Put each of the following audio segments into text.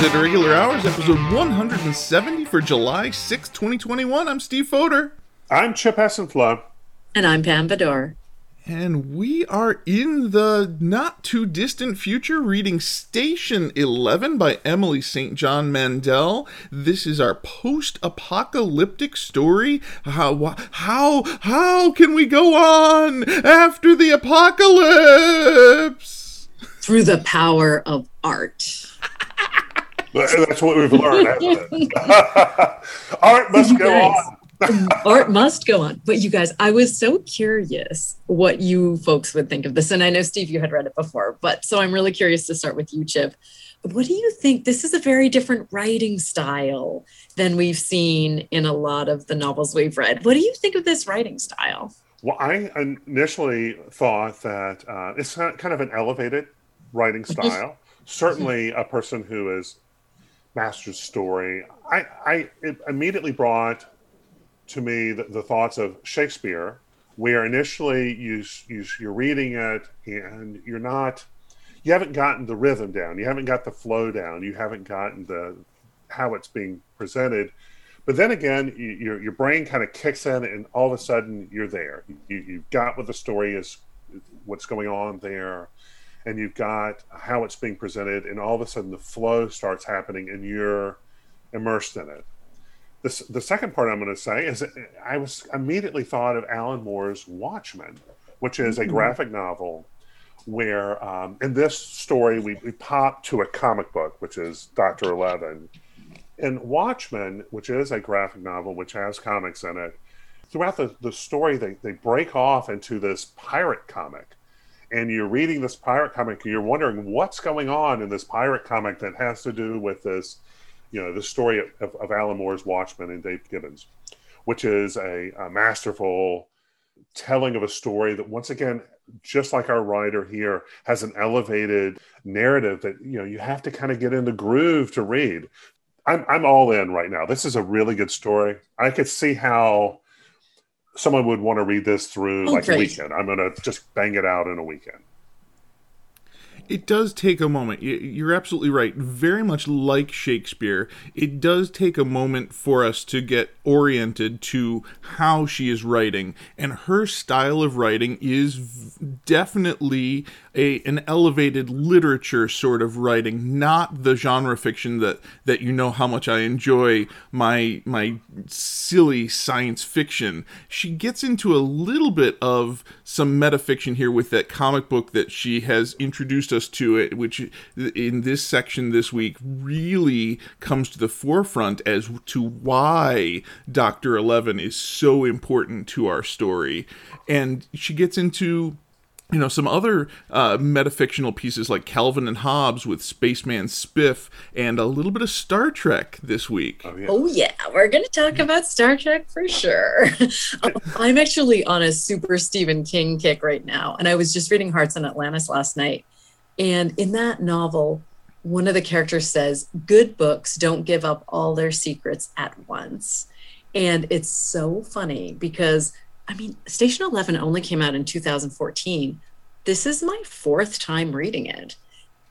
is at Irregular Hours, episode 170 for July 6, 2021. I'm Steve Foder. I'm Chip Hessenflow. And I'm Pam Bador. And we are in the not too distant future reading Station 11 by Emily St. John Mandel. This is our post apocalyptic story. How, how, how can we go on after the apocalypse? Through the power of art. That's what we've learned, art must go on. art must go on. But you guys, I was so curious what you folks would think of this. And I know, Steve, you had read it before, but so I'm really curious to start with you, Chip. What do you think? This is a very different writing style than we've seen in a lot of the novels we've read. What do you think of this writing style? Well, I initially thought that uh, it's kind of an elevated writing style. Certainly, a person who is master's story. I, I immediately brought to me the, the thoughts of Shakespeare, where initially you, you you're reading it and you're not you haven't gotten the rhythm down, you haven't got the flow down, you haven't gotten the how it's being presented. But then again, you, your your brain kind of kicks in, and all of a sudden you're there. You, you've got what the story is, what's going on there, and you've got how it's being presented, and all of a sudden the flow starts happening, and you're immersed in it. The, the second part I'm going to say is I was immediately thought of Alan Moore's Watchmen, which is a mm-hmm. graphic novel where um, in this story we, we pop to a comic book, which is Doctor Eleven. In Watchmen, which is a graphic novel which has comics in it, throughout the, the story they, they break off into this pirate comic. And you're reading this pirate comic, and you're wondering what's going on in this pirate comic that has to do with this you know, the story of, of Alan Moore's Watchmen and Dave Gibbons, which is a, a masterful telling of a story that once again just like our writer here has an elevated narrative that you know you have to kind of get in the groove to read. I'm, I'm all in right now. This is a really good story. I could see how someone would want to read this through oh, like great. a weekend i'm gonna just bang it out in a weekend it does take a moment. You're absolutely right. Very much like Shakespeare, it does take a moment for us to get oriented to how she is writing. And her style of writing is definitely a an elevated literature sort of writing, not the genre fiction that that you know how much I enjoy my my silly science fiction. She gets into a little bit of some metafiction here with that comic book that she has introduced us to it, which in this section this week really comes to the forefront as to why Doctor Eleven is so important to our story, and she gets into you know some other uh, metafictional pieces like Calvin and Hobbes with Spaceman Spiff and a little bit of Star Trek this week. Oh yeah, oh, yeah. we're going to talk about Star Trek for sure. I'm actually on a super Stephen King kick right now, and I was just reading Hearts in Atlantis last night, and in that novel, one of the characters says, "Good books don't give up all their secrets at once," and it's so funny because I mean, Station 11 only came out in 2014. This is my fourth time reading it.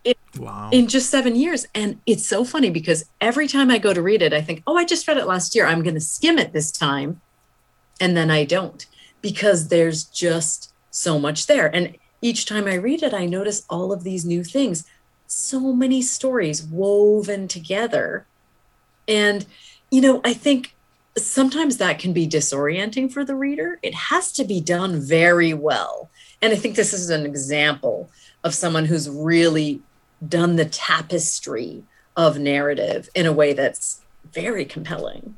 it wow. In just seven years. And it's so funny because every time I go to read it, I think, oh, I just read it last year. I'm going to skim it this time. And then I don't because there's just so much there. And each time I read it, I notice all of these new things, so many stories woven together. And, you know, I think sometimes that can be disorienting for the reader. It has to be done very well. And I think this is an example of someone who's really done the tapestry of narrative in a way that's very compelling.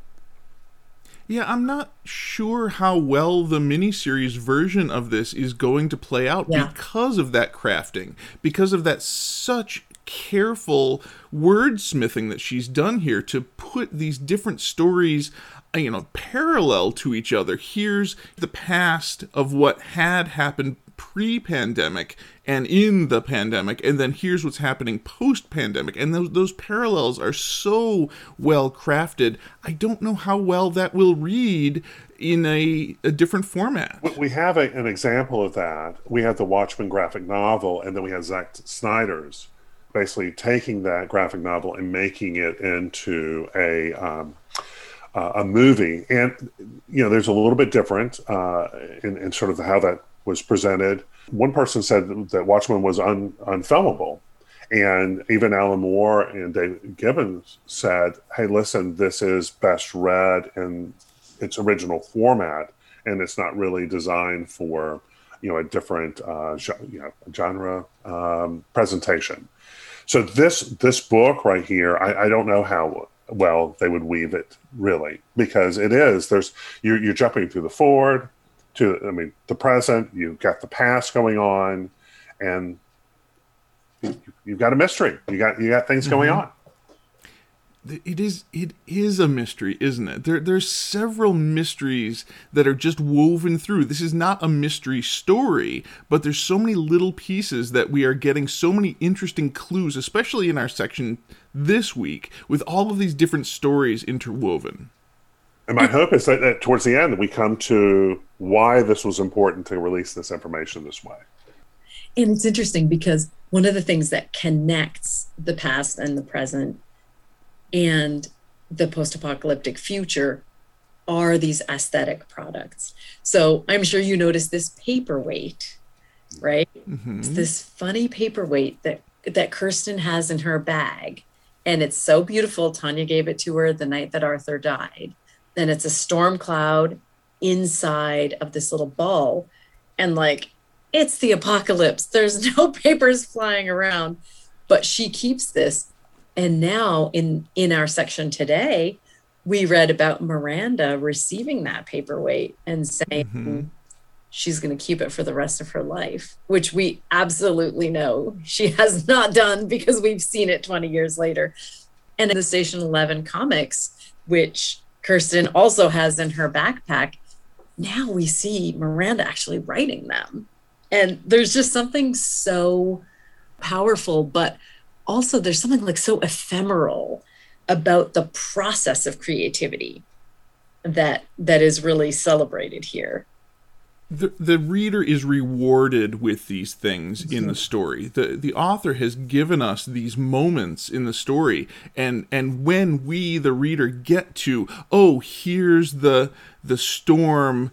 Yeah, I'm not sure how well the miniseries version of this is going to play out yeah. because of that crafting, because of that such careful wordsmithing that she's done here to put these different stories uh, you know parallel to each other here's the past of what had happened pre-pandemic and in the pandemic and then here's what's happening post-pandemic. And those, those parallels are so well crafted. I don't know how well that will read in a, a different format. We have a, an example of that. We have the watchmen graphic novel and then we have Zack Snyder's basically taking that graphic novel and making it into a um, uh, a movie. And you know, there's a little bit different uh, in, in sort of how that was presented. One person said that Watchmen was un, unfilmable. And even Alan Moore and Dave Gibbons said, hey, listen, this is best read in its original format, and it's not really designed for you know a different uh, you know genre um, presentation. So this this book right here, I, I, don't know how well they would weave it really because it is there's you're, you're jumping through the forward to I mean the present, you've got the past going on, and you've got a mystery. You got you got things going mm-hmm. on it is it is a mystery isn't it? There there's several mysteries that are just woven through. This is not a mystery story but there's so many little pieces that we are getting so many interesting clues especially in our section this week with all of these different stories interwoven. And my hope is that, that towards the end we come to why this was important to release this information this way. And it's interesting because one of the things that connects the past and the present and the post apocalyptic future are these aesthetic products. So I'm sure you noticed this paperweight, right? Mm-hmm. It's this funny paperweight that that Kirsten has in her bag. And it's so beautiful. Tanya gave it to her the night that Arthur died. And it's a storm cloud inside of this little ball. And like, it's the apocalypse. There's no papers flying around. But she keeps this and now in in our section today we read about miranda receiving that paperweight and saying mm-hmm. she's going to keep it for the rest of her life which we absolutely know she has not done because we've seen it 20 years later and in the station 11 comics which kirsten also has in her backpack now we see miranda actually writing them and there's just something so powerful but also there's something like so ephemeral about the process of creativity that that is really celebrated here the, the reader is rewarded with these things in the story. The the author has given us these moments in the story and and when we the reader get to oh here's the the storm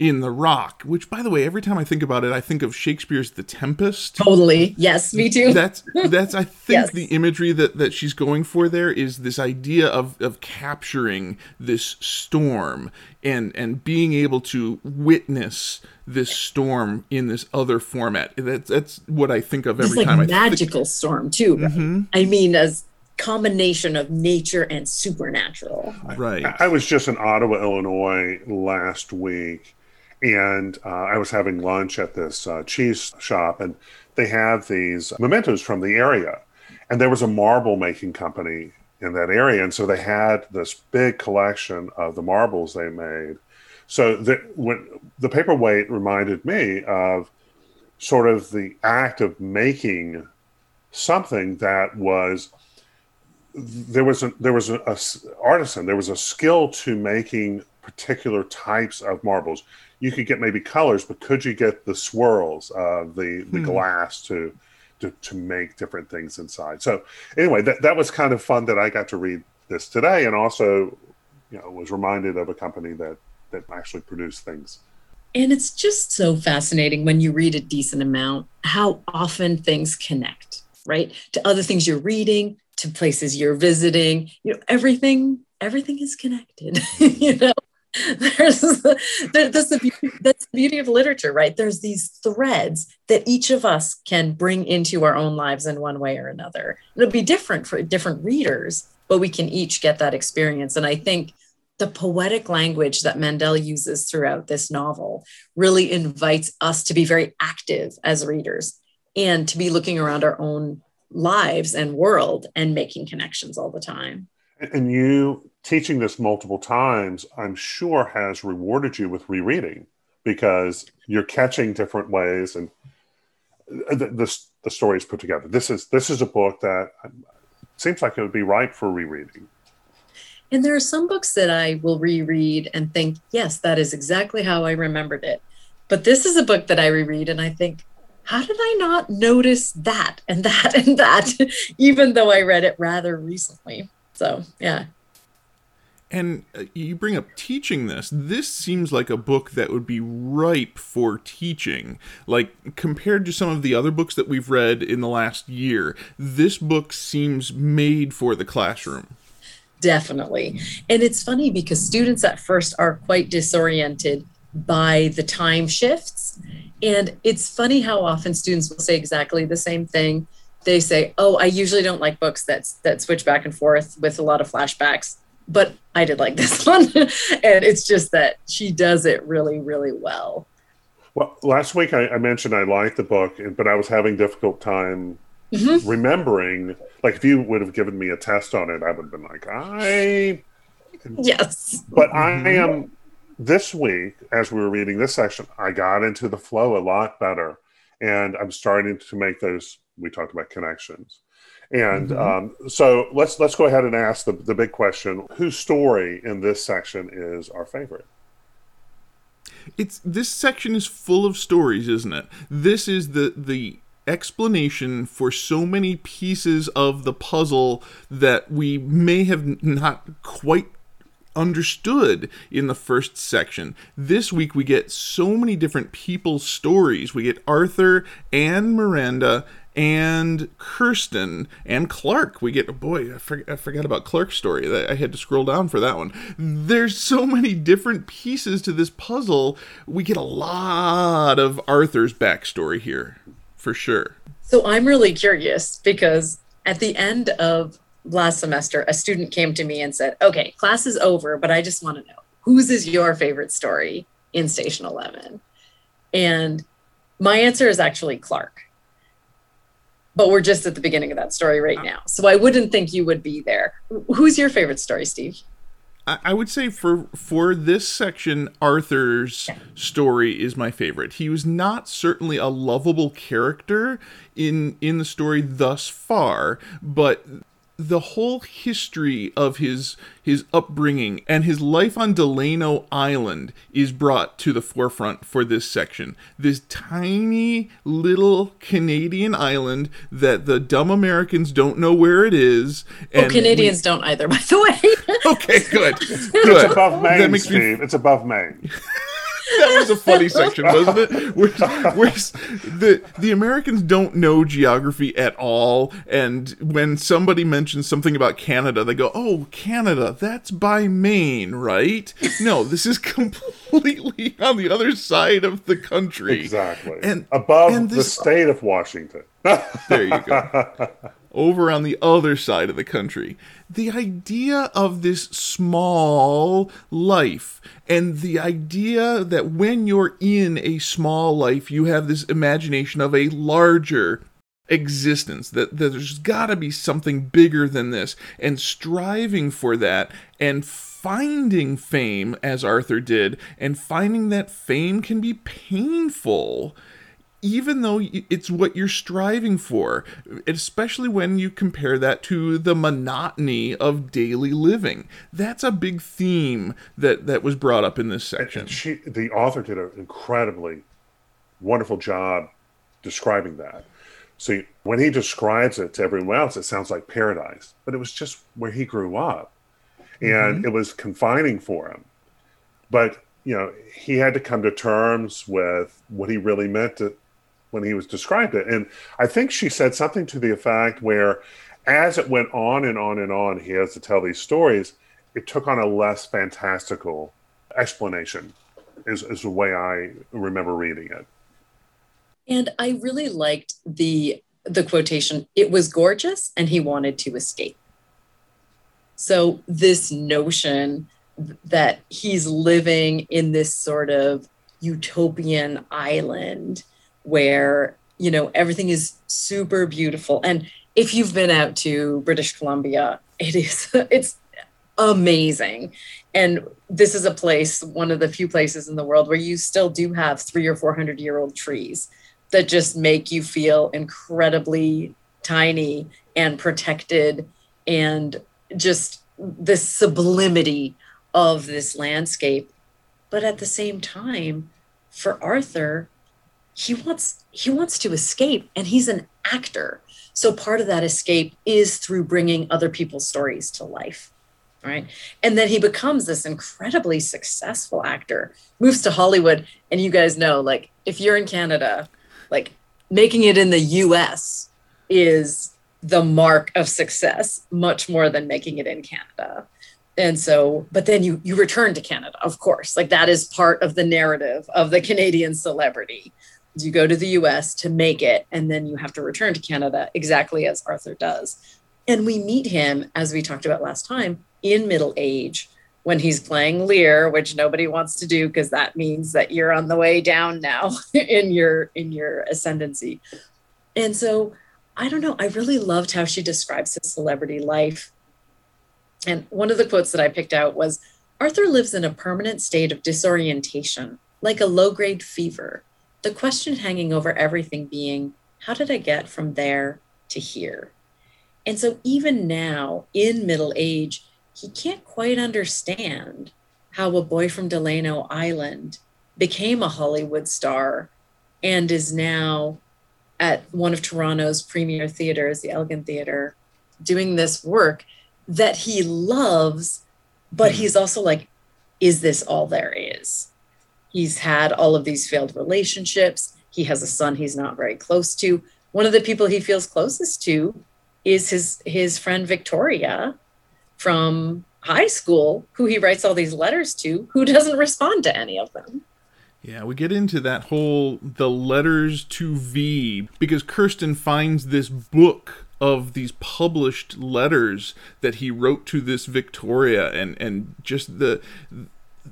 in The Rock, which, by the way, every time I think about it, I think of Shakespeare's The Tempest. Totally. Yes, me too. That's that's I think yes. the imagery that that she's going for there is this idea of of capturing this storm and and being able to witness this storm in this other format. That's that's what I think of every it's time. Like I magical storm too. Mm-hmm. I mean, as combination of nature and supernatural. Right. I, I was just in Ottawa, Illinois last week and uh, I was having lunch at this uh, cheese shop, and they have these mementos from the area. And there was a marble making company in that area, and so they had this big collection of the marbles they made. So the, when the paperweight reminded me of sort of the act of making something that was there was a there was a, a artisan there was a skill to making particular types of marbles you could get maybe colors, but could you get the swirls of the the hmm. glass to, to to make different things inside? So anyway, that that was kind of fun that I got to read this today, and also, you know, was reminded of a company that that actually produced things. And it's just so fascinating when you read a decent amount how often things connect, right? To other things you're reading, to places you're visiting, you know, everything everything is connected, you know. there's that's the beauty, that's the beauty of literature right? There's these threads that each of us can bring into our own lives in one way or another. It'll be different for different readers but we can each get that experience. And i think the poetic language that mandel uses throughout this novel really invites us to be very active as readers and to be looking around our own lives and world and making connections all the time. And you teaching this multiple times, I'm sure has rewarded you with rereading because you're catching different ways and the, the, the story is put together. This is this is a book that seems like it would be ripe for rereading. And there are some books that I will reread and think, yes, that is exactly how I remembered it. But this is a book that I reread and I think, how did I not notice that and that and that, even though I read it rather recently? So, yeah. And uh, you bring up teaching this. This seems like a book that would be ripe for teaching. Like, compared to some of the other books that we've read in the last year, this book seems made for the classroom. Definitely. And it's funny because students at first are quite disoriented by the time shifts. And it's funny how often students will say exactly the same thing. They say, "Oh, I usually don't like books that that switch back and forth with a lot of flashbacks." But I did like this one. and it's just that she does it really, really well. Well, last week I, I mentioned I liked the book, but I was having difficult time mm-hmm. remembering. Like, if you would have given me a test on it, I would have been like, I. Yes. But I am. This week, as we were reading this section, I got into the flow a lot better. And I'm starting to make those, we talked about connections. And mm-hmm. um, so let's let's go ahead and ask the, the big question: Whose story in this section is our favorite? It's this section is full of stories, isn't it? This is the the explanation for so many pieces of the puzzle that we may have not quite understood in the first section. This week we get so many different people's stories. We get Arthur and Miranda and Kirsten and Clark. We get oh boy, I, for, I forgot about Clark's story. I had to scroll down for that one. There's so many different pieces to this puzzle. We get a lot of Arthur's backstory here, for sure. So I'm really curious because at the end of last semester, a student came to me and said, "Okay, class is over, but I just want to know whose is your favorite story in Station Eleven?" And my answer is actually Clark but we're just at the beginning of that story right now. So I wouldn't think you would be there. Who's your favorite story, Steve? I would say for for this section, Arthur's story is my favorite. He was not certainly a lovable character in in the story thus far, but the whole history of his his upbringing and his life on Delano Island is brought to the forefront for this section. This tiny little Canadian island that the dumb Americans don't know where it is. And well, Canadians we... don't either, by the way. okay, good. good. It's above Maine, that makes Steve. Me... It's above Maine. That was a funny section, wasn't it? Where, where the the Americans don't know geography at all, and when somebody mentions something about Canada, they go, "Oh, Canada, that's by Maine, right?" No, this is completely on the other side of the country, exactly, and above and this, the state of Washington. there you go. Over on the other side of the country. The idea of this small life and the idea that when you're in a small life, you have this imagination of a larger existence, that, that there's got to be something bigger than this, and striving for that and finding fame as Arthur did, and finding that fame can be painful even though it's what you're striving for, especially when you compare that to the monotony of daily living. That's a big theme that that was brought up in this section. She, the author did an incredibly wonderful job describing that. See, when he describes it to everyone else, it sounds like paradise, but it was just where he grew up, and mm-hmm. it was confining for him. But you know, he had to come to terms with what he really meant to when he was described it. And I think she said something to the effect where, as it went on and on and on, he has to tell these stories. It took on a less fantastical explanation, is, is the way I remember reading it. And I really liked the the quotation. It was gorgeous, and he wanted to escape. So this notion that he's living in this sort of utopian island where you know everything is super beautiful. And if you've been out to british columbia it is it's amazing. And this is a place one of the few places in the world where you still do have three or four hundred year old trees that just make you feel incredibly tiny and protected and just the sublimity of this landscape. But at the same time for arthur he wants he wants to escape and he's an actor. So part of that escape is through bringing other people's stories to life right? And then he becomes this incredibly successful actor moves to hollywood and you guys know like if you're in canada like making it in the us is the mark of success much more than making it in canada. And so but then you you return to canada of course. Like that is part of the narrative of the canadian celebrity you go to the US to make it, and then you have to return to Canada, exactly as Arthur does. And we meet him, as we talked about last time, in middle age when he's playing Lear, which nobody wants to do because that means that you're on the way down now in your in your ascendancy. And so I don't know, I really loved how she describes his celebrity life. And one of the quotes that I picked out was Arthur lives in a permanent state of disorientation, like a low grade fever the question hanging over everything being, how did I get from there to here? And so even now, in middle age, he can't quite understand how a boy from Delano Island became a Hollywood star and is now at one of Toronto's premier theaters, the Elgin Theater, doing this work that he loves, but hmm. he's also like, is this all there is? He's had all of these failed relationships. He has a son he's not very close to. One of the people he feels closest to is his his friend Victoria from high school, who he writes all these letters to, who doesn't respond to any of them. Yeah, we get into that whole the letters to V because Kirsten finds this book of these published letters that he wrote to this Victoria and and just the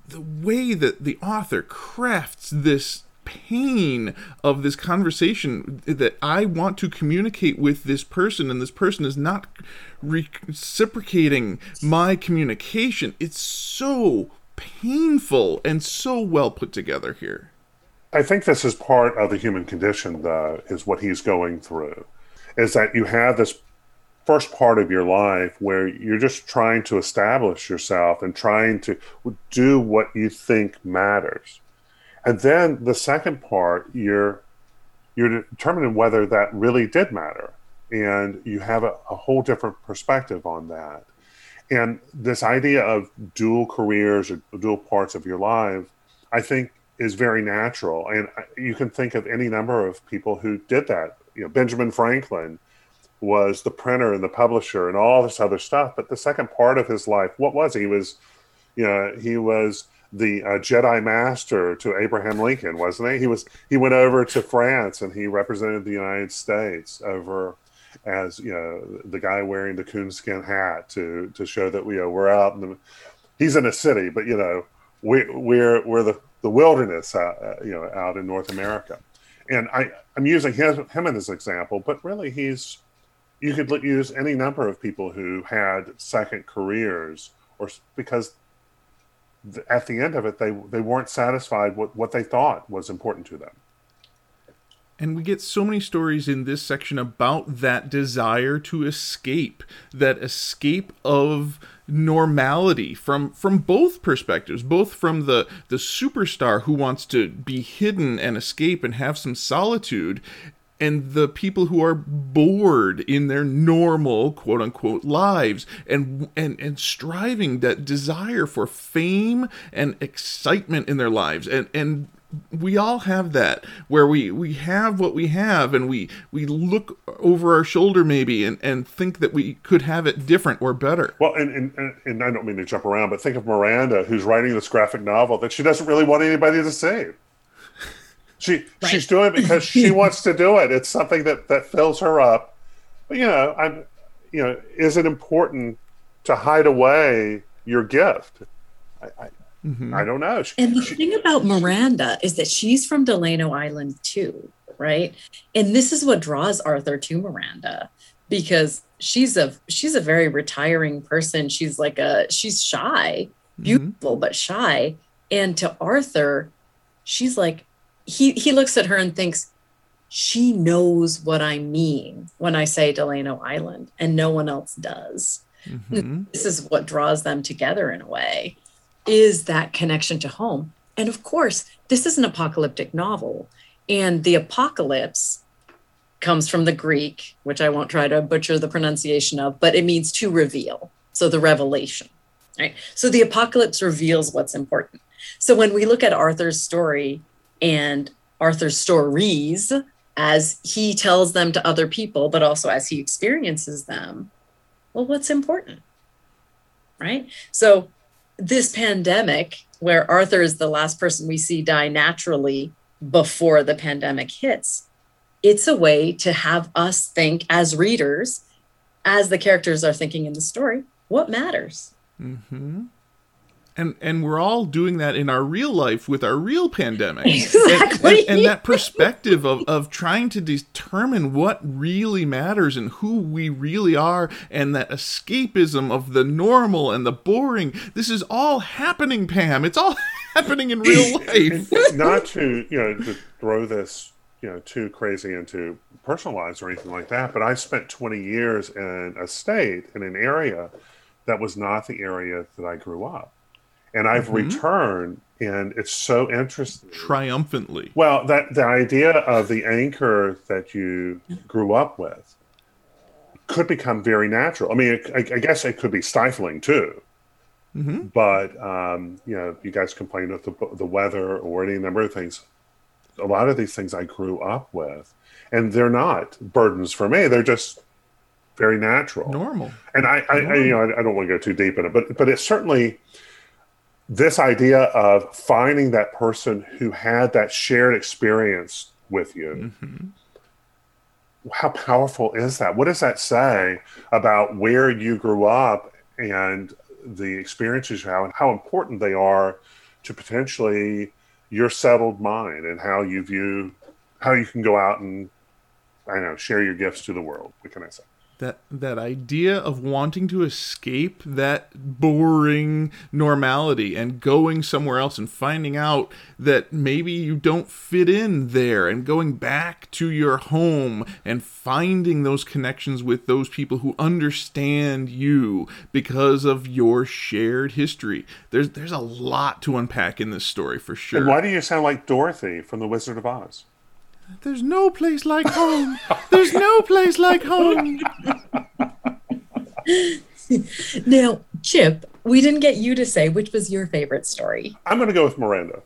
the way that the author crafts this pain of this conversation that I want to communicate with this person and this person is not reciprocating my communication. It's so painful and so well put together here. I think this is part of the human condition, though, is what he's going through. Is that you have this first part of your life where you're just trying to establish yourself and trying to do what you think matters. And then the second part, you're you're determining whether that really did matter. And you have a, a whole different perspective on that. And this idea of dual careers or dual parts of your life, I think is very natural. And you can think of any number of people who did that. You know, Benjamin Franklin, was the printer and the publisher and all this other stuff. But the second part of his life, what was he? he was, you know, he was the uh, Jedi Master to Abraham Lincoln, wasn't he? He was. He went over to France and he represented the United States over as you know the guy wearing the coonskin hat to to show that we you know, we're out in the. He's in a city, but you know we we're we're the the wilderness, uh, uh you know, out in North America. And I, I'm using him, him as an example, but really he's you could use any number of people who had second careers or because at the end of it they they weren't satisfied with what they thought was important to them. And we get so many stories in this section about that desire to escape that escape of normality from from both perspectives both from the the superstar who wants to be hidden and escape and have some solitude and the people who are bored in their normal quote unquote lives and and and striving that desire for fame and excitement in their lives. And and we all have that where we we have what we have and we we look over our shoulder maybe and and think that we could have it different or better. Well and and, and i don't mean to jump around but think of miranda who's writing this graphic novel that she doesn't really want anybody to see she right. she's doing it because she wants to do it. It's something that that fills her up. But you know, I'm you know, is it important to hide away your gift? I, I, mm-hmm. I don't know. She, and the she, thing about Miranda is that she's from Delano Island too, right? And this is what draws Arthur to Miranda because she's a she's a very retiring person. She's like a she's shy, mm-hmm. beautiful mm-hmm. but shy. And to Arthur, she's like he he looks at her and thinks she knows what I mean when I say Delano Island, and no one else does. Mm-hmm. This is what draws them together in a way, is that connection to home. And of course, this is an apocalyptic novel. And the apocalypse comes from the Greek, which I won't try to butcher the pronunciation of, but it means to reveal. So the revelation, right? So the apocalypse reveals what's important. So when we look at Arthur's story and Arthur's stories as he tells them to other people, but also as he experiences them, well, what's important? Right? So this pandemic, where Arthur is the last person we see die naturally before the pandemic hits, it's a way to have us think as readers, as the characters are thinking in the story, what matters. Mm-hmm. And and we're all doing that in our real life with our real pandemic. Exactly. And, and, and that perspective of, of trying to determine what really matters and who we really are, and that escapism of the normal and the boring. This is all happening, Pam. It's all happening in real life. Not to you know to throw this you know too crazy into personal lives or anything like that but i spent 20 years in a state in an area that was not the area that i grew up and i've mm-hmm. returned and it's so interesting triumphantly well that the idea of the anchor that you grew up with could become very natural i mean I, I guess it could be stifling too mm-hmm. but um, you know you guys complain of the, the weather or any number of things a lot of these things I grew up with, and they're not burdens for me. They're just very natural, normal. And I, I, I you know, I, I don't want to go too deep in it, but but it's certainly this idea of finding that person who had that shared experience with you. Mm-hmm. How powerful is that? What does that say about where you grew up and the experiences you have and how important they are to potentially your settled mind and how you view how you can go out and I know share your gifts to the world. What can I say? That that idea of wanting to escape that boring normality and going somewhere else and finding out that maybe you don't fit in there and going back to your home and finding those connections with those people who understand you because of your shared history. There's there's a lot to unpack in this story for sure. And why do you sound like Dorothy from The Wizard of Oz? There's no place like home. There's no place like home. now, Chip, we didn't get you to say which was your favorite story. I'm going to go with Miranda.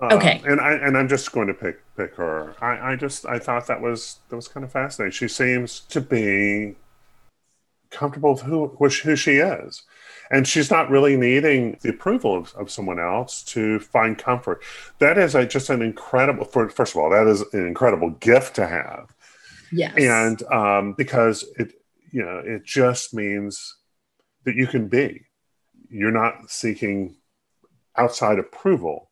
Uh, okay. And I and I'm just going to pick pick her. I, I just I thought that was that was kind of fascinating. She seems to be comfortable with who who she is and she's not really needing the approval of, of someone else to find comfort. That is a, just an incredible. For, first of all, that is an incredible gift to have. Yes, and um, because it, you know, it just means that you can be. You're not seeking outside approval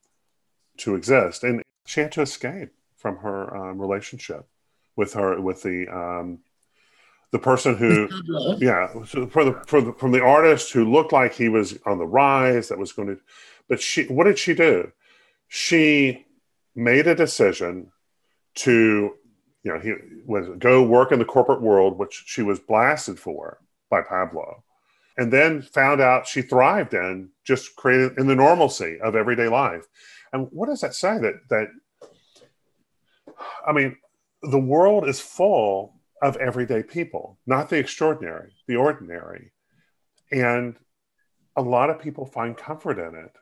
to exist, and she had to escape from her um, relationship with her with the um, the person who mm-hmm. yeah for the, for the from the artist who looked like he was on the rise that was going to but she what did she do? She made a decision to you know he was go work in the corporate world which she was blasted for by pablo and then found out she thrived in just created in the normalcy of everyday life. And what does that say that that i mean the world is full of everyday people, not the extraordinary, the ordinary. And a lot of people find comfort in it,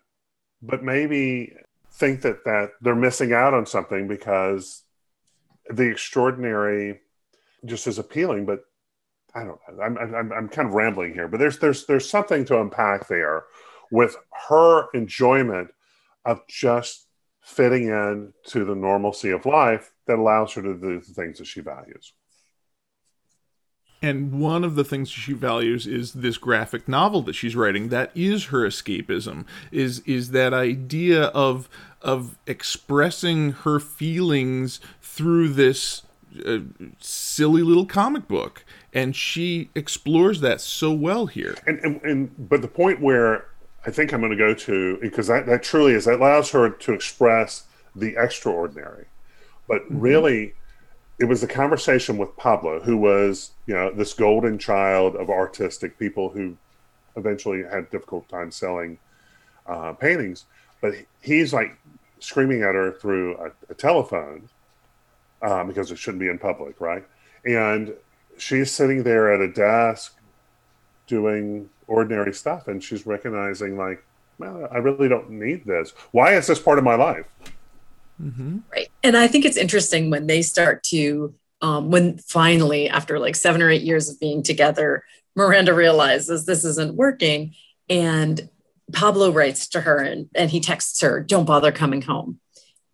but maybe think that that they're missing out on something because the extraordinary just is appealing. But I don't know. I'm, I'm, I'm kind of rambling here, but there's there's there's something to unpack there with her enjoyment of just fitting in to the normalcy of life that allows her to do the things that she values and one of the things she values is this graphic novel that she's writing that is her escapism is is that idea of of expressing her feelings through this uh, silly little comic book. And she explores that so well here. And, and, and but the point where i think i'm going to go to because that, that truly is that allows her to express the extraordinary. But mm-hmm. really it was a conversation with Pablo, who was, you know, this golden child of artistic people who eventually had difficult time selling uh, paintings. But he's like screaming at her through a, a telephone um, because it shouldn't be in public, right? And she's sitting there at a desk doing ordinary stuff, and she's recognizing, like, well, I really don't need this. Why is this part of my life? Mm-hmm. Right. And I think it's interesting when they start to, um, when finally, after like seven or eight years of being together, Miranda realizes this isn't working. And Pablo writes to her and, and he texts her, don't bother coming home.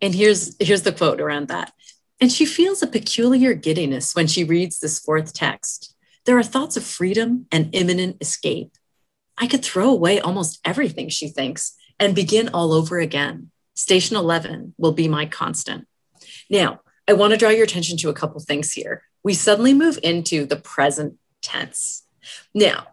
And here's here's the quote around that. And she feels a peculiar giddiness when she reads this fourth text. There are thoughts of freedom and imminent escape. I could throw away almost everything, she thinks, and begin all over again. Station 11 will be my constant. Now, I want to draw your attention to a couple things here. We suddenly move into the present tense. Now,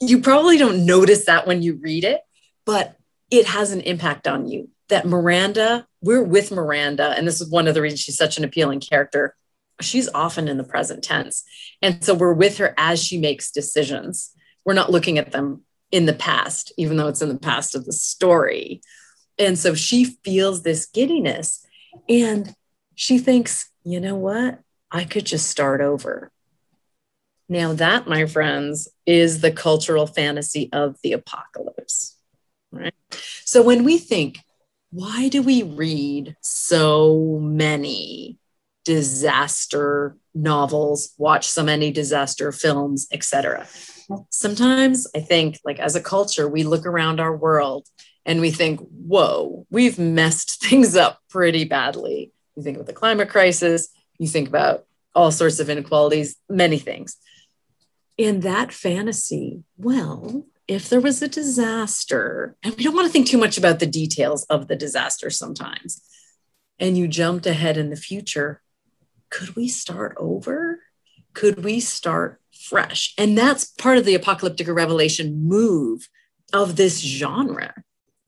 you probably don't notice that when you read it, but it has an impact on you. That Miranda, we're with Miranda, and this is one of the reasons she's such an appealing character. She's often in the present tense. And so we're with her as she makes decisions. We're not looking at them in the past, even though it's in the past of the story. And so she feels this giddiness and she thinks, you know what? I could just start over. Now, that, my friends, is the cultural fantasy of the apocalypse. Right? So, when we think, why do we read so many disaster novels, watch so many disaster films, etc.? Sometimes I think, like as a culture, we look around our world and we think, whoa, we've messed things up pretty badly. You think about the climate crisis, you think about all sorts of inequalities, many things. In that fantasy, well, if there was a disaster, and we don't want to think too much about the details of the disaster sometimes, and you jumped ahead in the future, could we start over? Could we start fresh? And that's part of the apocalyptic revelation move of this genre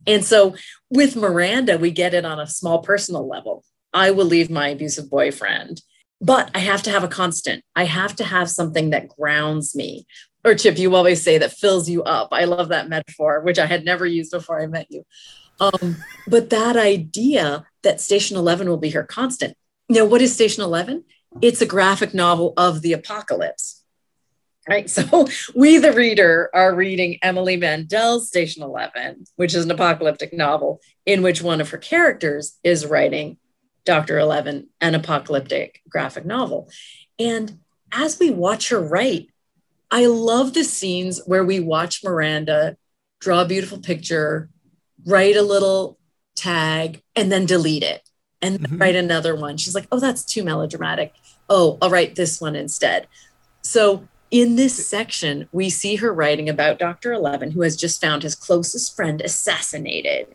and so with Miranda, we get it on a small personal level. I will leave my abusive boyfriend, but I have to have a constant. I have to have something that grounds me. Or Chip, you always say that fills you up. I love that metaphor, which I had never used before I met you. Um, but that idea that Station 11 will be her constant. Now, what is Station 11? It's a graphic novel of the apocalypse right? So we, the reader, are reading Emily Mandel's Station 11, which is an apocalyptic novel in which one of her characters is writing Dr. 11, an apocalyptic graphic novel. And as we watch her write, I love the scenes where we watch Miranda draw a beautiful picture, write a little tag, and then delete it and mm-hmm. write another one. She's like, oh, that's too melodramatic. Oh, I'll write this one instead. So in this section, we see her writing about Dr. Eleven, who has just found his closest friend assassinated.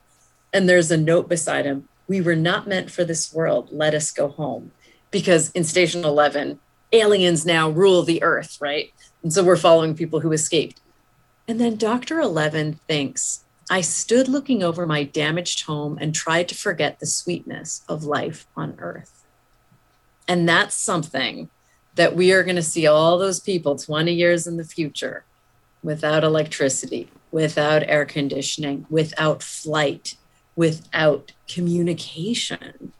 And there's a note beside him We were not meant for this world. Let us go home. Because in Station 11, aliens now rule the earth, right? And so we're following people who escaped. And then Dr. Eleven thinks, I stood looking over my damaged home and tried to forget the sweetness of life on earth. And that's something that we are going to see all those people 20 years in the future without electricity, without air conditioning, without flight, without communication.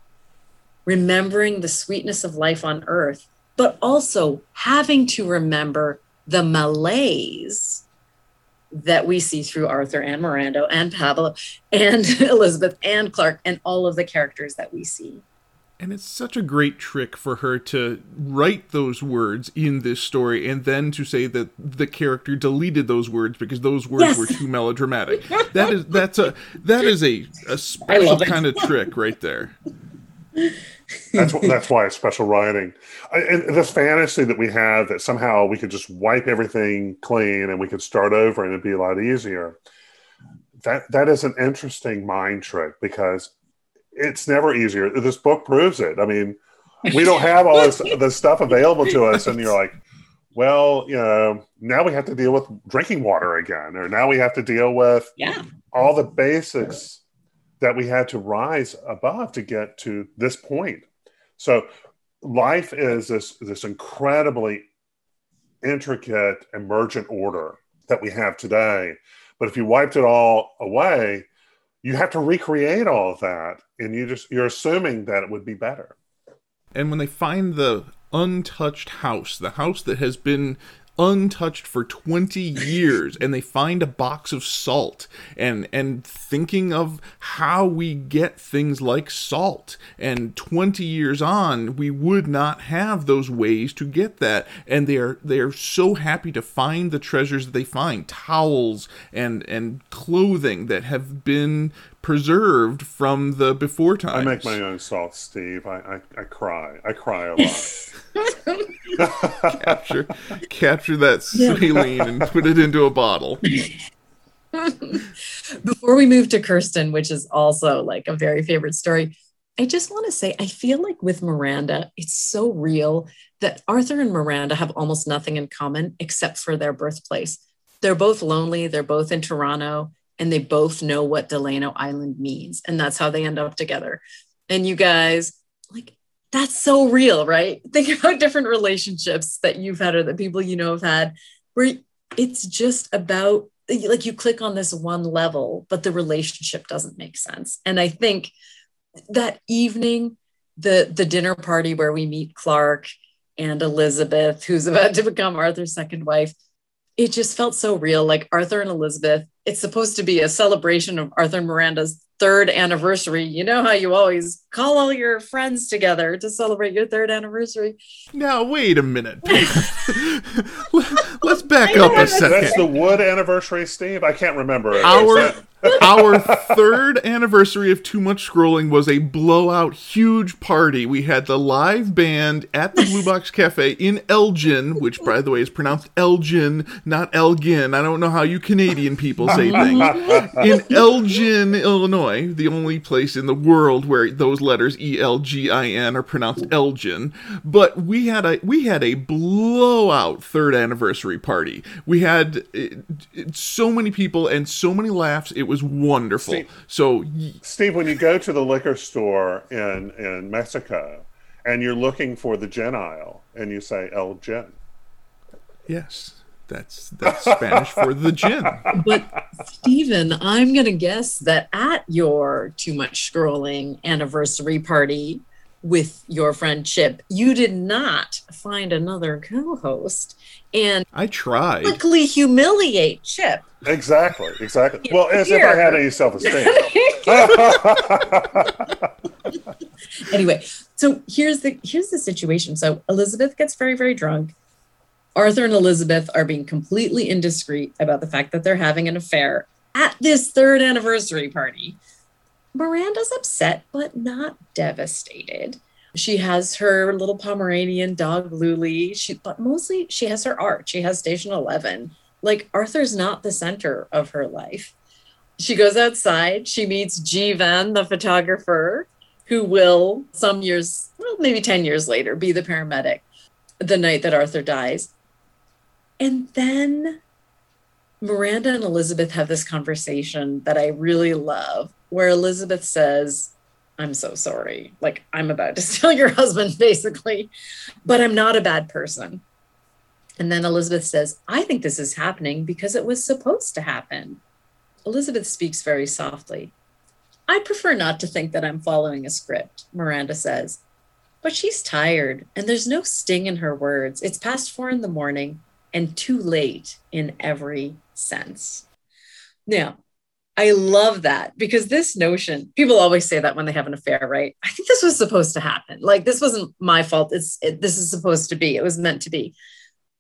Remembering the sweetness of life on earth, but also having to remember the malaise that we see through Arthur and Miranda and Pablo and Elizabeth and Clark and all of the characters that we see. And it's such a great trick for her to write those words in this story and then to say that the character deleted those words because those words yes. were too melodramatic. that is that's a that is a, a special kind of trick right there. That's that's why it's special writing, and the fantasy that we have that somehow we could just wipe everything clean and we could start over and it'd be a lot easier. That that is an interesting mind trick because it's never easier. This book proves it. I mean, we don't have all this this stuff available to us, and you're like, well, you know, now we have to deal with drinking water again, or now we have to deal with yeah. all the basics that we had to rise above to get to this point. So life is this this incredibly intricate emergent order that we have today. But if you wiped it all away, you have to recreate all of that and you just you're assuming that it would be better. And when they find the untouched house, the house that has been untouched for 20 years and they find a box of salt and and thinking of how we get things like salt. And 20 years on we would not have those ways to get that. And they're they're so happy to find the treasures that they find towels and and clothing that have been preserved from the before times. I make my own salt, Steve. I, I, I cry. I cry a lot. capture capture that saline and put it into a bottle. Before we move to Kirsten, which is also like a very favorite story, I just want to say I feel like with Miranda, it's so real that Arthur and Miranda have almost nothing in common except for their birthplace. They're both lonely, they're both in Toronto and they both know what Delano Island means. And that's how they end up together. And you guys, like, that's so real, right? Think about different relationships that you've had or that people you know have had, where it's just about like you click on this one level, but the relationship doesn't make sense. And I think that evening, the the dinner party where we meet Clark and Elizabeth, who's about to become Arthur's second wife, it just felt so real. Like Arthur and Elizabeth it's supposed to be a celebration of Arthur and Miranda's third anniversary. You know how you always call all your friends together to celebrate your third anniversary. Now, wait a minute. Let's back up a second. That's the Wood anniversary, Steve. I can't remember. Our our third anniversary of Too Much Scrolling was a blowout, huge party. We had the live band at the Blue Box Cafe in Elgin, which, by the way, is pronounced Elgin, not Elgin. I don't know how you Canadian people say things. In Elgin, Illinois, the only place in the world where those letters E L G I N are pronounced Elgin. But we had a we had a blowout third anniversary party. We had it, it, so many people and so many laughs. It was wonderful. Steve, so, Steve, when you go to the liquor store in in Mexico and you're looking for the gin aisle and you say El Gin. Yes. That's that's Spanish for the gin. But Stephen, I'm gonna guess that at your too much scrolling anniversary party with your friendship. You did not find another co-host and I tried. Quickly humiliate Chip. Exactly, exactly. Well, as Here. if I had any self-esteem. anyway, so here's the here's the situation. So Elizabeth gets very, very drunk. Arthur and Elizabeth are being completely indiscreet about the fact that they're having an affair at this third anniversary party. Miranda's upset, but not devastated. She has her little Pomeranian dog Luli. She, but mostly she has her art. She has Station Eleven. Like Arthur's not the center of her life. She goes outside. She meets Jivan, the photographer, who will some years, well, maybe ten years later, be the paramedic. The night that Arthur dies, and then Miranda and Elizabeth have this conversation that I really love, where Elizabeth says, I'm so sorry. Like, I'm about to steal your husband, basically, but I'm not a bad person. And then Elizabeth says, I think this is happening because it was supposed to happen. Elizabeth speaks very softly. I prefer not to think that I'm following a script, Miranda says. But she's tired, and there's no sting in her words. It's past four in the morning and too late in every sense. Now, I love that because this notion, people always say that when they have an affair, right? I think this was supposed to happen. Like this wasn't my fault. It's it, this is supposed to be. It was meant to be.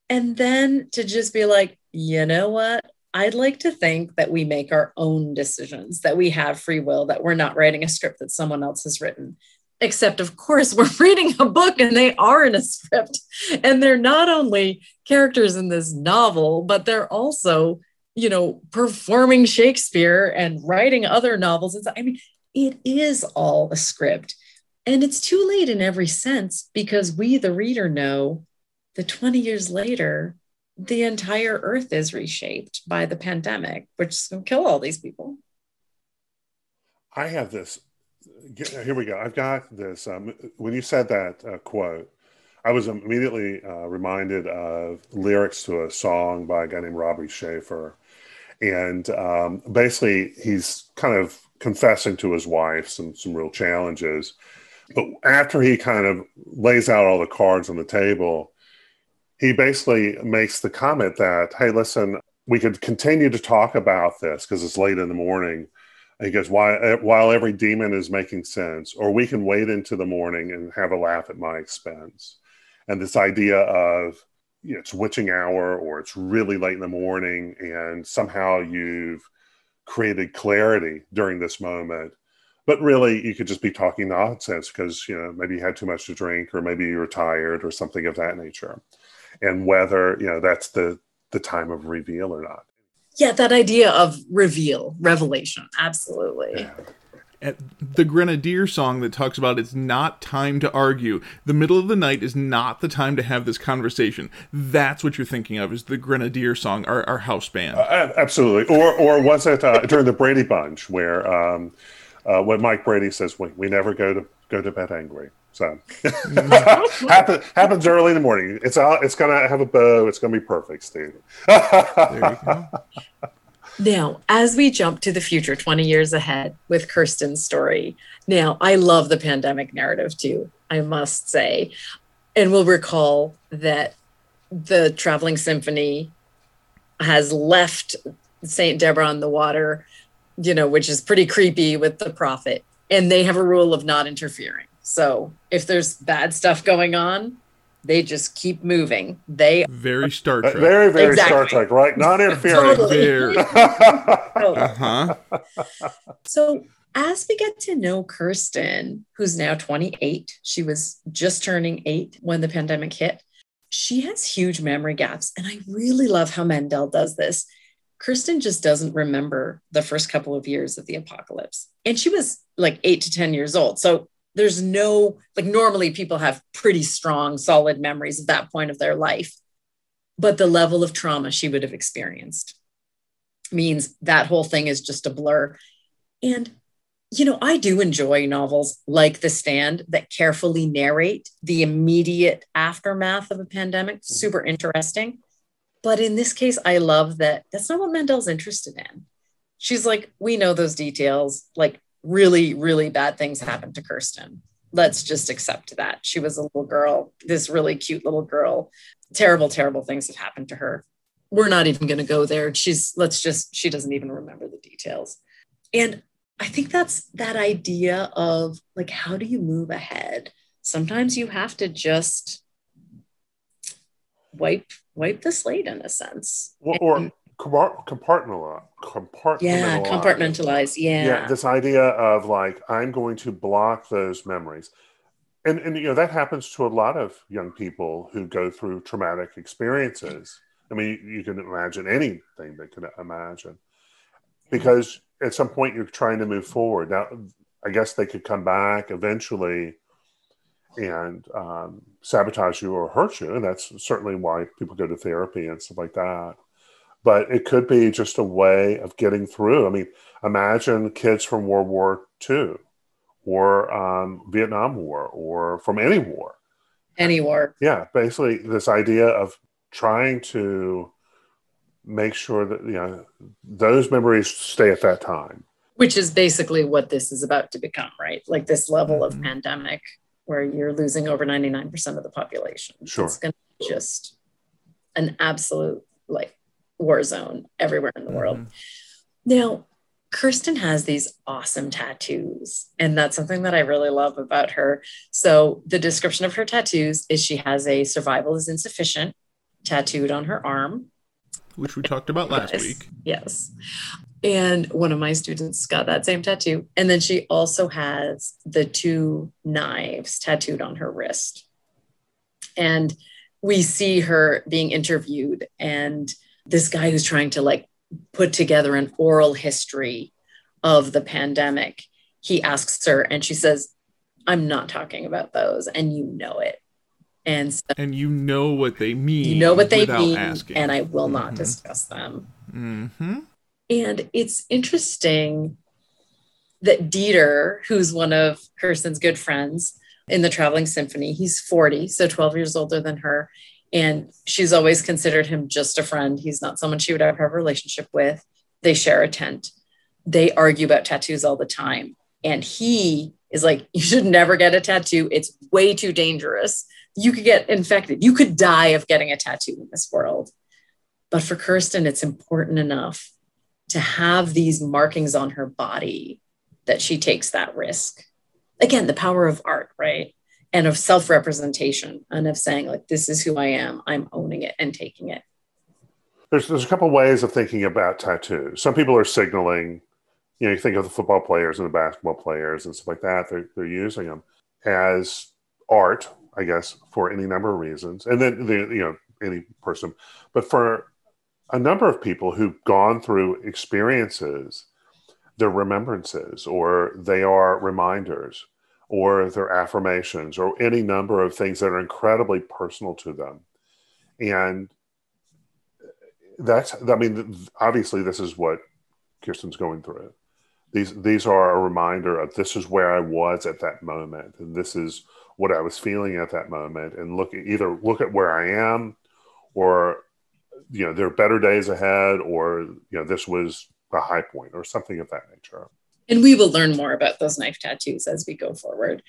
And then to just be like, you know what? I'd like to think that we make our own decisions, that we have free will, that we're not writing a script that someone else has written. Except, of course, we're reading a book and they are in a script. And they're not only characters in this novel, but they're also you know, performing Shakespeare and writing other novels. I mean, it is all a script. And it's too late in every sense because we, the reader, know that 20 years later, the entire earth is reshaped by the pandemic, which is going to kill all these people. I have this. Here we go. I've got this. Um, when you said that uh, quote, I was immediately uh, reminded of lyrics to a song by a guy named Robbie Schaefer and um, basically he's kind of confessing to his wife some some real challenges. But after he kind of lays out all the cards on the table, he basically makes the comment that, hey, listen, we could continue to talk about this because it's late in the morning. And he goes, while, while every demon is making sense, or we can wait into the morning and have a laugh at my expense. And this idea of you know, it's witching hour or it's really late in the morning, and somehow you've created clarity during this moment. But really, you could just be talking nonsense because you know maybe you had too much to drink, or maybe you were tired, or something of that nature. And whether you know that's the the time of reveal or not. Yeah, that idea of reveal, revelation, absolutely. Yeah the Grenadier song that talks about it's not time to argue. The middle of the night is not the time to have this conversation. That's what you're thinking of is the Grenadier song, our, our house band. Uh, absolutely. Or or was it uh, during the Brady Bunch where um, uh, when Mike Brady says we, we never go to go to bed angry. So Happen, happens early in the morning. It's out, it's gonna have a bow. It's gonna be perfect, Steve. there you go. Now, as we jump to the future 20 years ahead with Kirsten's story, now I love the pandemic narrative too, I must say. And we'll recall that the traveling symphony has left St. Deborah on the water, you know, which is pretty creepy with the prophet. And they have a rule of not interfering. So if there's bad stuff going on, they just keep moving. They very Star Trek. Very, very exactly. Star Trek, right? Not interfering. totally. uh-huh. So as we get to know Kirsten, who's now 28, she was just turning eight when the pandemic hit. She has huge memory gaps. And I really love how Mandel does this. Kirsten just doesn't remember the first couple of years of the apocalypse. And she was like eight to 10 years old. So there's no like normally people have pretty strong solid memories at that point of their life but the level of trauma she would have experienced means that whole thing is just a blur. And you know i do enjoy novels like the stand that carefully narrate the immediate aftermath of a pandemic mm-hmm. super interesting. But in this case i love that that's not what mandel's interested in. She's like we know those details. Like really, really bad things happened to Kirsten. Let's just accept that. She was a little girl, this really cute little girl. Terrible, terrible things have happened to her. We're not even going to go there. She's, let's just, she doesn't even remember the details. And I think that's that idea of like, how do you move ahead? Sometimes you have to just wipe wipe the slate in a sense. Or compartmentalize, compartmentalize. Yeah, compartmentalize. Yeah. Yeah. This idea of like, I'm going to block those memories. And, and, you know, that happens to a lot of young people who go through traumatic experiences. I mean, you, you can imagine anything they could imagine because at some point you're trying to move forward. Now, I guess they could come back eventually and um, sabotage you or hurt you. And that's certainly why people go to therapy and stuff like that but it could be just a way of getting through. I mean, imagine kids from World War II or um, Vietnam War or from any war. Any war. Yeah, basically, this idea of trying to make sure that you know those memories stay at that time which is basically what this is about to become right like this level of mm-hmm. pandemic where you're losing over 99% of the population sure it's going to be just an absolute like war zone everywhere in the mm-hmm. world. Now, Kirsten has these awesome tattoos, and that's something that I really love about her. So, the description of her tattoos is she has a survival is insufficient tattooed on her arm, which we talked about last yes. week. Yes. And one of my students got that same tattoo. And then she also has the two knives tattooed on her wrist. And we see her being interviewed, and this guy who's trying to like put together an oral history of the pandemic. He asks her, and she says, I'm not talking about those, and you know it. And so, and you know what they mean. You know what they mean, asking. and I will not mm-hmm. discuss them. Mm-hmm. And it's interesting that Dieter, who's one of Kirsten's good friends in the Traveling Symphony, he's 40, so 12 years older than her. And she's always considered him just a friend. He's not someone she would ever have a relationship with. They share a tent. They argue about tattoos all the time. And he is like, you should never get a tattoo. It's way too dangerous. You could get infected. You could die of getting a tattoo in this world. But for Kirsten, it's important enough to have these markings on her body that she takes that risk. Again, the power of art, right? And of self representation and of saying, like, this is who I am. I'm owning it and taking it. There's, there's a couple ways of thinking about tattoos. Some people are signaling, you know, you think of the football players and the basketball players and stuff like that. They're, they're using them as art, I guess, for any number of reasons. And then, the, you know, any person. But for a number of people who've gone through experiences they're remembrances or they are reminders or they're affirmations or any number of things that are incredibly personal to them and that's i mean obviously this is what kirsten's going through these these are a reminder of this is where i was at that moment and this is what i was feeling at that moment and look either look at where i am or you know there are better days ahead or you know this was a high point or something of that nature. And we will learn more about those knife tattoos as we go forward.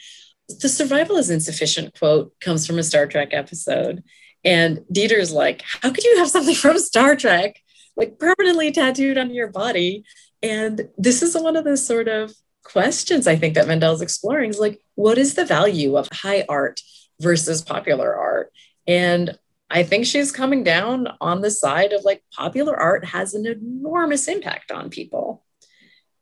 The survival is insufficient quote comes from a Star Trek episode. And Dieter's like, How could you have something from Star Trek like permanently tattooed on your body? And this is one of the sort of questions I think that Mandel's exploring is like, what is the value of high art versus popular art? And I think she's coming down on the side of like popular art has an enormous impact on people.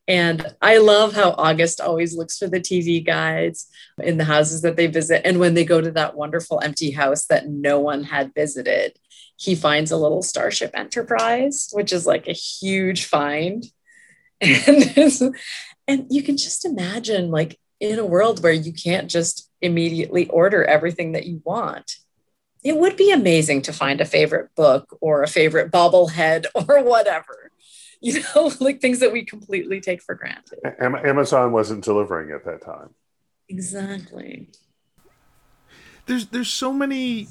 And I love how August always looks for the TV guides in the houses that they visit. And when they go to that wonderful empty house that no one had visited, he finds a little Starship Enterprise, which is like a huge find. And, and you can just imagine, like, in a world where you can't just immediately order everything that you want it would be amazing to find a favorite book or a favorite bobblehead or whatever you know like things that we completely take for granted amazon wasn't delivering at that time exactly there's there's so many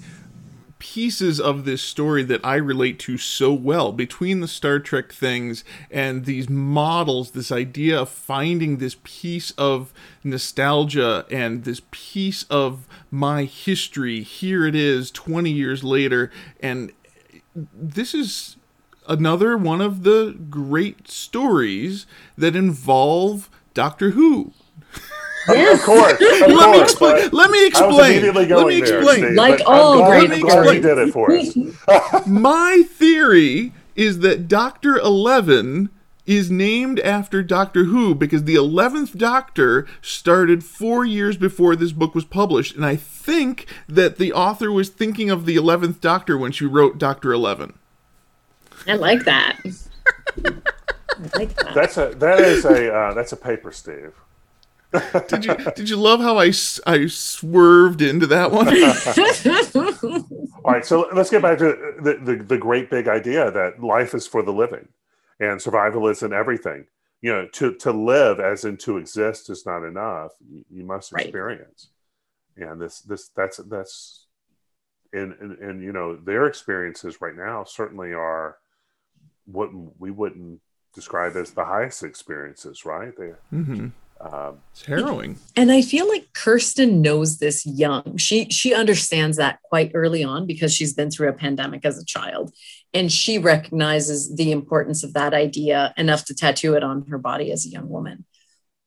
pieces of this story that I relate to so well between the Star Trek things and these models, this idea of finding this piece of nostalgia and this piece of my history. Here it is 20 years later. And this is another one of the great stories that involve Doctor Who. Yes. Of course. Of let, course, me explain, let me explain. Let me explain. There, like all glad, great stories. did it for us. My theory is that Doctor Eleven is named after Doctor Who because the 11th Doctor started four years before this book was published. And I think that the author was thinking of the 11th Doctor when she wrote Doctor 11. I like that. I like that. That's a that is a uh, that's a paper, Steve did you did you love how I, I swerved into that one? All right, so let's get back to the, the, the great big idea that life is for the living, and survival isn't everything. You know, to to live as in to exist is not enough. You, you must experience, right. and this this that's that's, and, and and you know their experiences right now certainly are what we wouldn't describe as the highest experiences, right? They. Mm-hmm um, it's harrowing. And I feel like Kirsten knows this young. She she understands that quite early on because she's been through a pandemic as a child, and she recognizes the importance of that idea enough to tattoo it on her body as a young woman.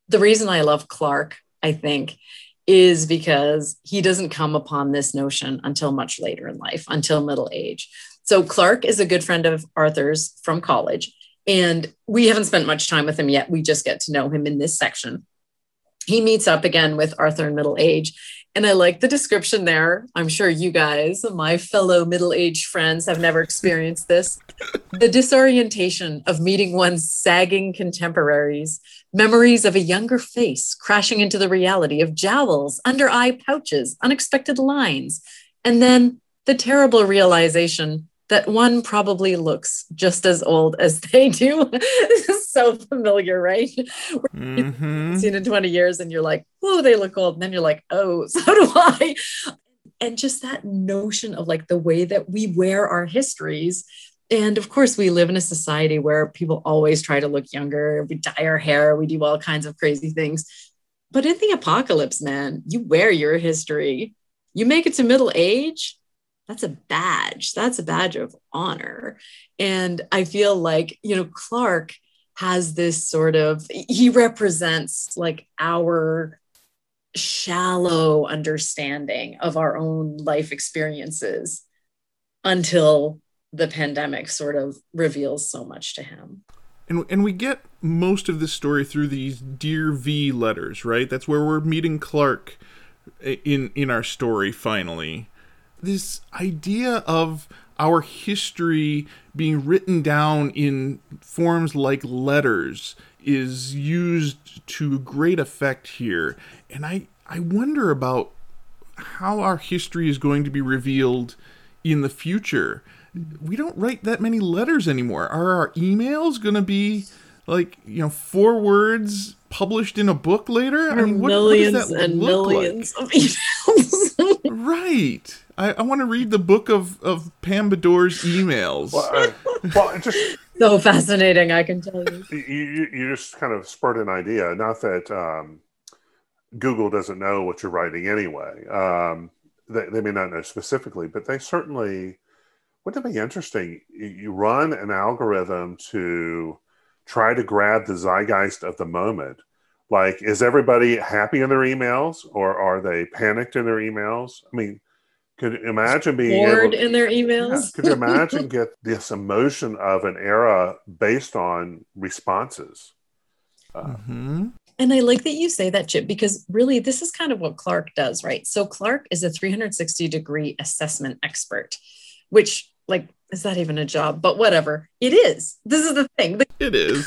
The reason I love Clark, I think, is because he doesn't come upon this notion until much later in life, until middle age. So Clark is a good friend of Arthur's from college and we haven't spent much time with him yet. We just get to know him in this section. He meets up again with Arthur in middle age. And I like the description there. I'm sure you guys, my fellow middle aged friends, have never experienced this. the disorientation of meeting one's sagging contemporaries, memories of a younger face crashing into the reality of jowls, under eye pouches, unexpected lines, and then the terrible realization that one probably looks just as old as they do. this is so familiar, right? Mm-hmm. Seen in 20 years and you're like, whoa, they look old. And then you're like, oh, so do I. And just that notion of like the way that we wear our histories. And of course, we live in a society where people always try to look younger. We dye our hair, we do all kinds of crazy things. But in the apocalypse, man, you wear your history. You make it to middle age, that's a badge. That's a badge of honor. And I feel like, you know, Clark has this sort of, he represents like our shallow understanding of our own life experiences until the pandemic sort of reveals so much to him. And, and we get most of this story through these Dear V letters, right? That's where we're meeting Clark in in our story finally. This idea of our history being written down in forms like letters is used to great effect here. And I, I wonder about how our history is going to be revealed in the future. We don't write that many letters anymore. Are our emails going to be like, you know, four words published in a book later? I mean, what, millions what and millions like? of emails. Right. I, I want to read the book of, of Pam Bedore's emails. Well, uh, well just so fascinating, I can tell you. You, you just kind of spurred an idea. Not that um, Google doesn't know what you're writing anyway. Um, they, they may not know specifically, but they certainly. Wouldn't it be interesting? You run an algorithm to try to grab the zeitgeist of the moment. Like, is everybody happy in their emails, or are they panicked in their emails? I mean, could imagine being bored in their emails. Yeah, could you imagine get this emotion of an era based on responses? Uh, mm-hmm. And I like that you say that, Chip, because really this is kind of what Clark does, right? So Clark is a 360 degree assessment expert, which like is that even a job? But whatever. It is. This is the thing. It is.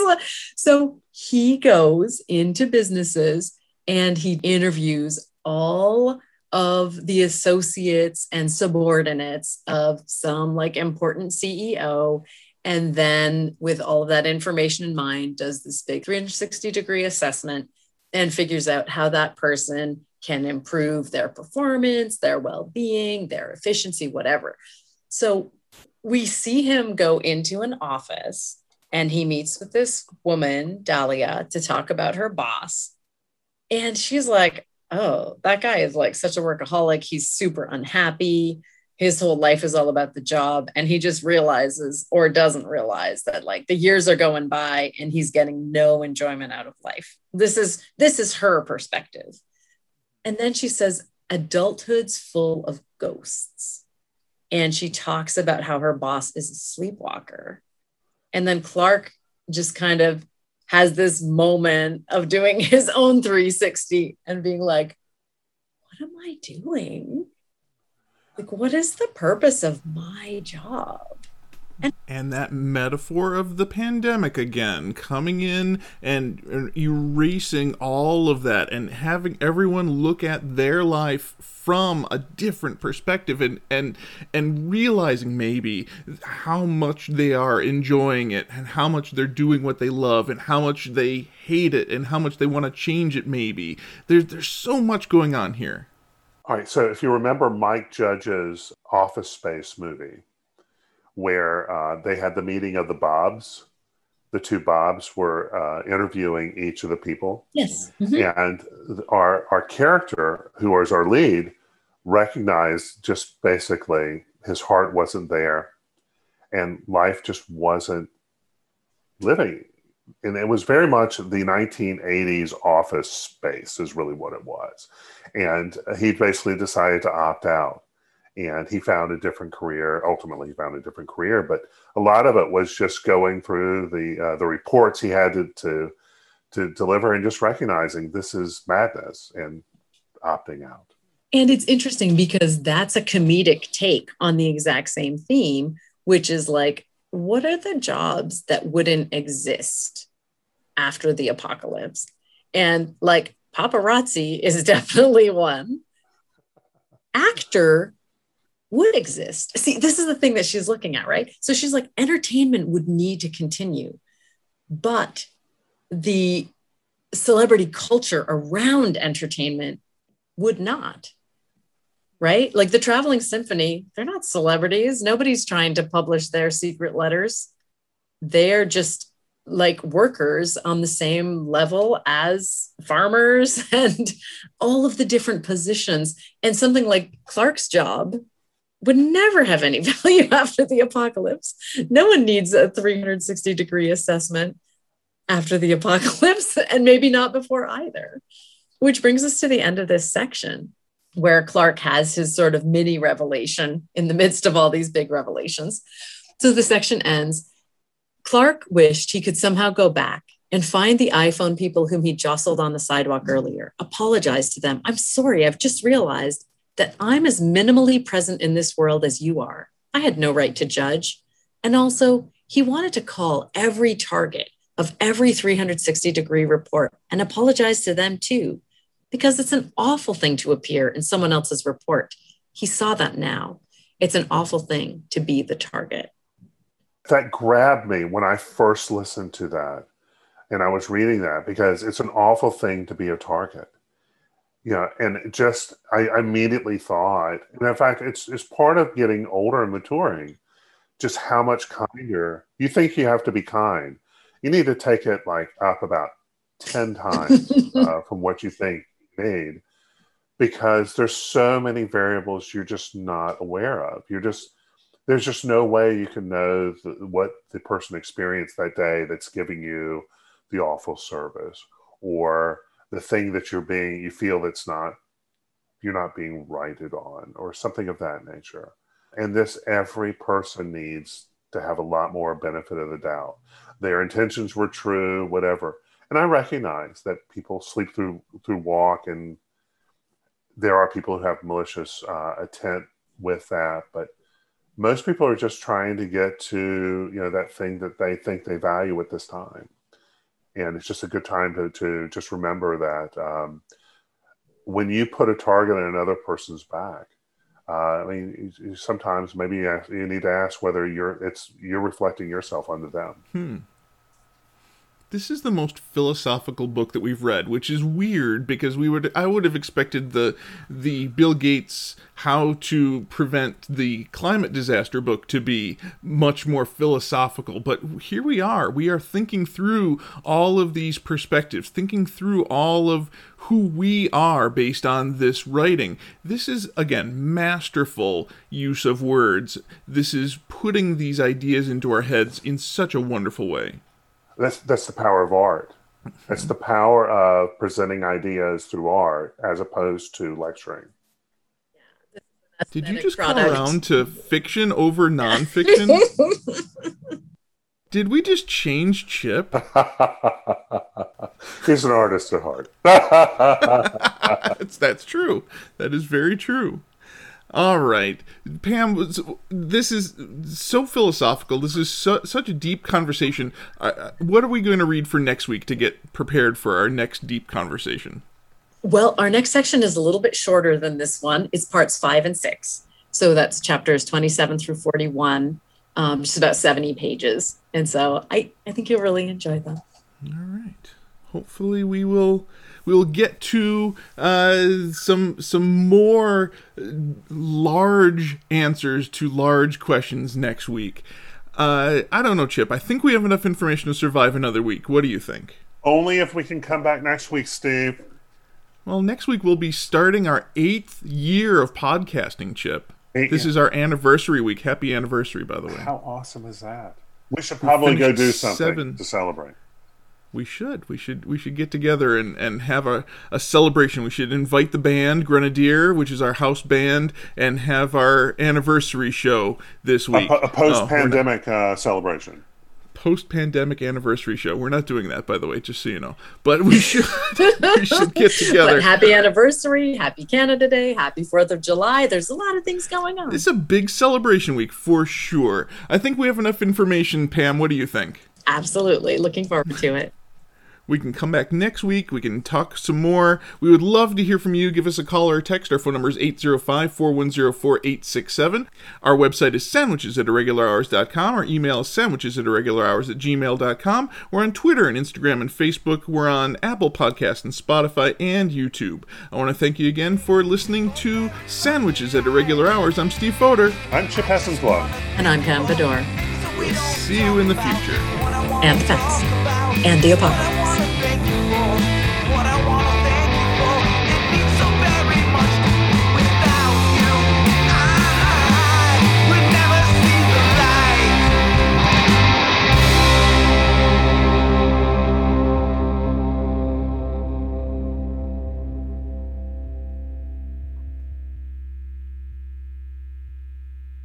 so he goes into businesses and he interviews all of the associates and subordinates of some like important CEO. And then, with all of that information in mind, does this big 360 degree assessment and figures out how that person can improve their performance, their well being, their efficiency, whatever. So, we see him go into an office and he meets with this woman, Dahlia, to talk about her boss. And she's like, oh, that guy is like such a workaholic. He's super unhappy. His whole life is all about the job. And he just realizes or doesn't realize that like the years are going by and he's getting no enjoyment out of life. This is this is her perspective. And then she says, adulthood's full of ghosts. And she talks about how her boss is a sleepwalker. And then Clark just kind of has this moment of doing his own 360 and being like, what am I doing? Like, what is the purpose of my job? And, and that metaphor of the pandemic again coming in and erasing all of that and having everyone look at their life from a different perspective and and and realizing maybe how much they are enjoying it and how much they're doing what they love and how much they hate it and how much they want to change it maybe. There's there's so much going on here. All right so if you remember mike judge's office space movie where uh, they had the meeting of the Bobs. The two Bobs were uh, interviewing each of the people. Yes. Mm-hmm. And our, our character, who was our lead, recognized just basically his heart wasn't there and life just wasn't living. And it was very much the 1980s office space, is really what it was. And he basically decided to opt out and he found a different career. Ultimately, he found a different career, but a lot of it was just going through the uh, the reports he had to, to to deliver and just recognizing this is madness and opting out. And it's interesting because that's a comedic take on the exact same theme, which is like, what are the jobs that wouldn't exist after the apocalypse? And like paparazzi is definitely one. Actor would exist. See, this is the thing that she's looking at, right? So she's like, entertainment would need to continue, but the celebrity culture around entertainment would not, right? Like the Traveling Symphony, they're not celebrities. Nobody's trying to publish their secret letters. They're just like workers on the same level as farmers and all of the different positions. And something like Clark's job would never have any value after the apocalypse. No one needs a 360 degree assessment after the apocalypse, and maybe not before either. Which brings us to the end of this section where Clark has his sort of mini revelation in the midst of all these big revelations. So the section ends. Clark wished he could somehow go back and find the iPhone people whom he jostled on the sidewalk earlier, apologize to them. I'm sorry, I've just realized that I'm as minimally present in this world as you are. I had no right to judge. And also, he wanted to call every target of every 360 degree report and apologize to them too, because it's an awful thing to appear in someone else's report. He saw that now. It's an awful thing to be the target. That grabbed me when I first listened to that. And I was reading that because it's an awful thing to be a target know, and just I immediately thought, and in fact, it's it's part of getting older and maturing, just how much kinder you think you have to be kind. You need to take it like up about ten times uh, from what you think you need, because there's so many variables you're just not aware of. You're just there's just no way you can know the, what the person experienced that day that's giving you the awful service or the thing that you're being you feel that's not you're not being righted on or something of that nature. And this every person needs to have a lot more benefit of the doubt. Their intentions were true whatever. And i recognize that people sleep through through walk and there are people who have malicious uh, intent with that but most people are just trying to get to you know that thing that they think they value at this time and it's just a good time to, to just remember that um, when you put a target on another person's back uh, I mean, sometimes maybe you, need to ask whether you're it's you're reflecting yourself onto them. Hmm this is the most philosophical book that we've read, which is weird because we would I would have expected the the Bill Gates how to prevent the climate disaster book to be much more philosophical, but here we are. We are thinking through all of these perspectives, thinking through all of who we are based on this writing. This is again masterful use of words. This is putting these ideas into our heads in such a wonderful way. That's that's the power of art. That's the power of presenting ideas through art as opposed to lecturing. Did you just product. come around to fiction over nonfiction? Did we just change Chip? He's an artist at heart. that's, that's true. That is very true. All right, Pam. This is so philosophical. This is so, such a deep conversation. Uh, what are we going to read for next week to get prepared for our next deep conversation? Well, our next section is a little bit shorter than this one. It's parts five and six. So that's chapters 27 through 41, um, just about 70 pages. And so I, I think you'll really enjoy them. All right. Hopefully, we will we will get to uh, some some more large answers to large questions next week. Uh, I don't know, Chip. I think we have enough information to survive another week. What do you think? Only if we can come back next week, Steve. Well, next week we'll be starting our eighth year of podcasting, Chip. Eight this is our anniversary week. Happy anniversary, by the way. How awesome is that? We should probably go do something seven, to celebrate. We should. We should. We should get together and, and have a, a celebration. We should invite the band Grenadier, which is our house band, and have our anniversary show this week. A, a post-pandemic oh, uh, celebration. Post-pandemic anniversary show. We're not doing that, by the way, just so you know. But we should. we should get together. But happy anniversary! Happy Canada Day! Happy Fourth of July! There's a lot of things going on. It's a big celebration week for sure. I think we have enough information. Pam, what do you think? Absolutely. Looking forward to it. We can come back next week. We can talk some more. We would love to hear from you. Give us a call or a text. Our phone number is 805 410 4867. Our website is sandwiches at irregularhours.com. Our email is sandwiches at irregularhours at gmail.com. We're on Twitter and Instagram and Facebook. We're on Apple Podcasts and Spotify and YouTube. I want to thank you again for listening to Sandwiches at Irregular Hours. I'm Steve Foder. I'm Chip Hessensblad. And I'm Pam Bedore. See you in the future. and facts and the apocalypse.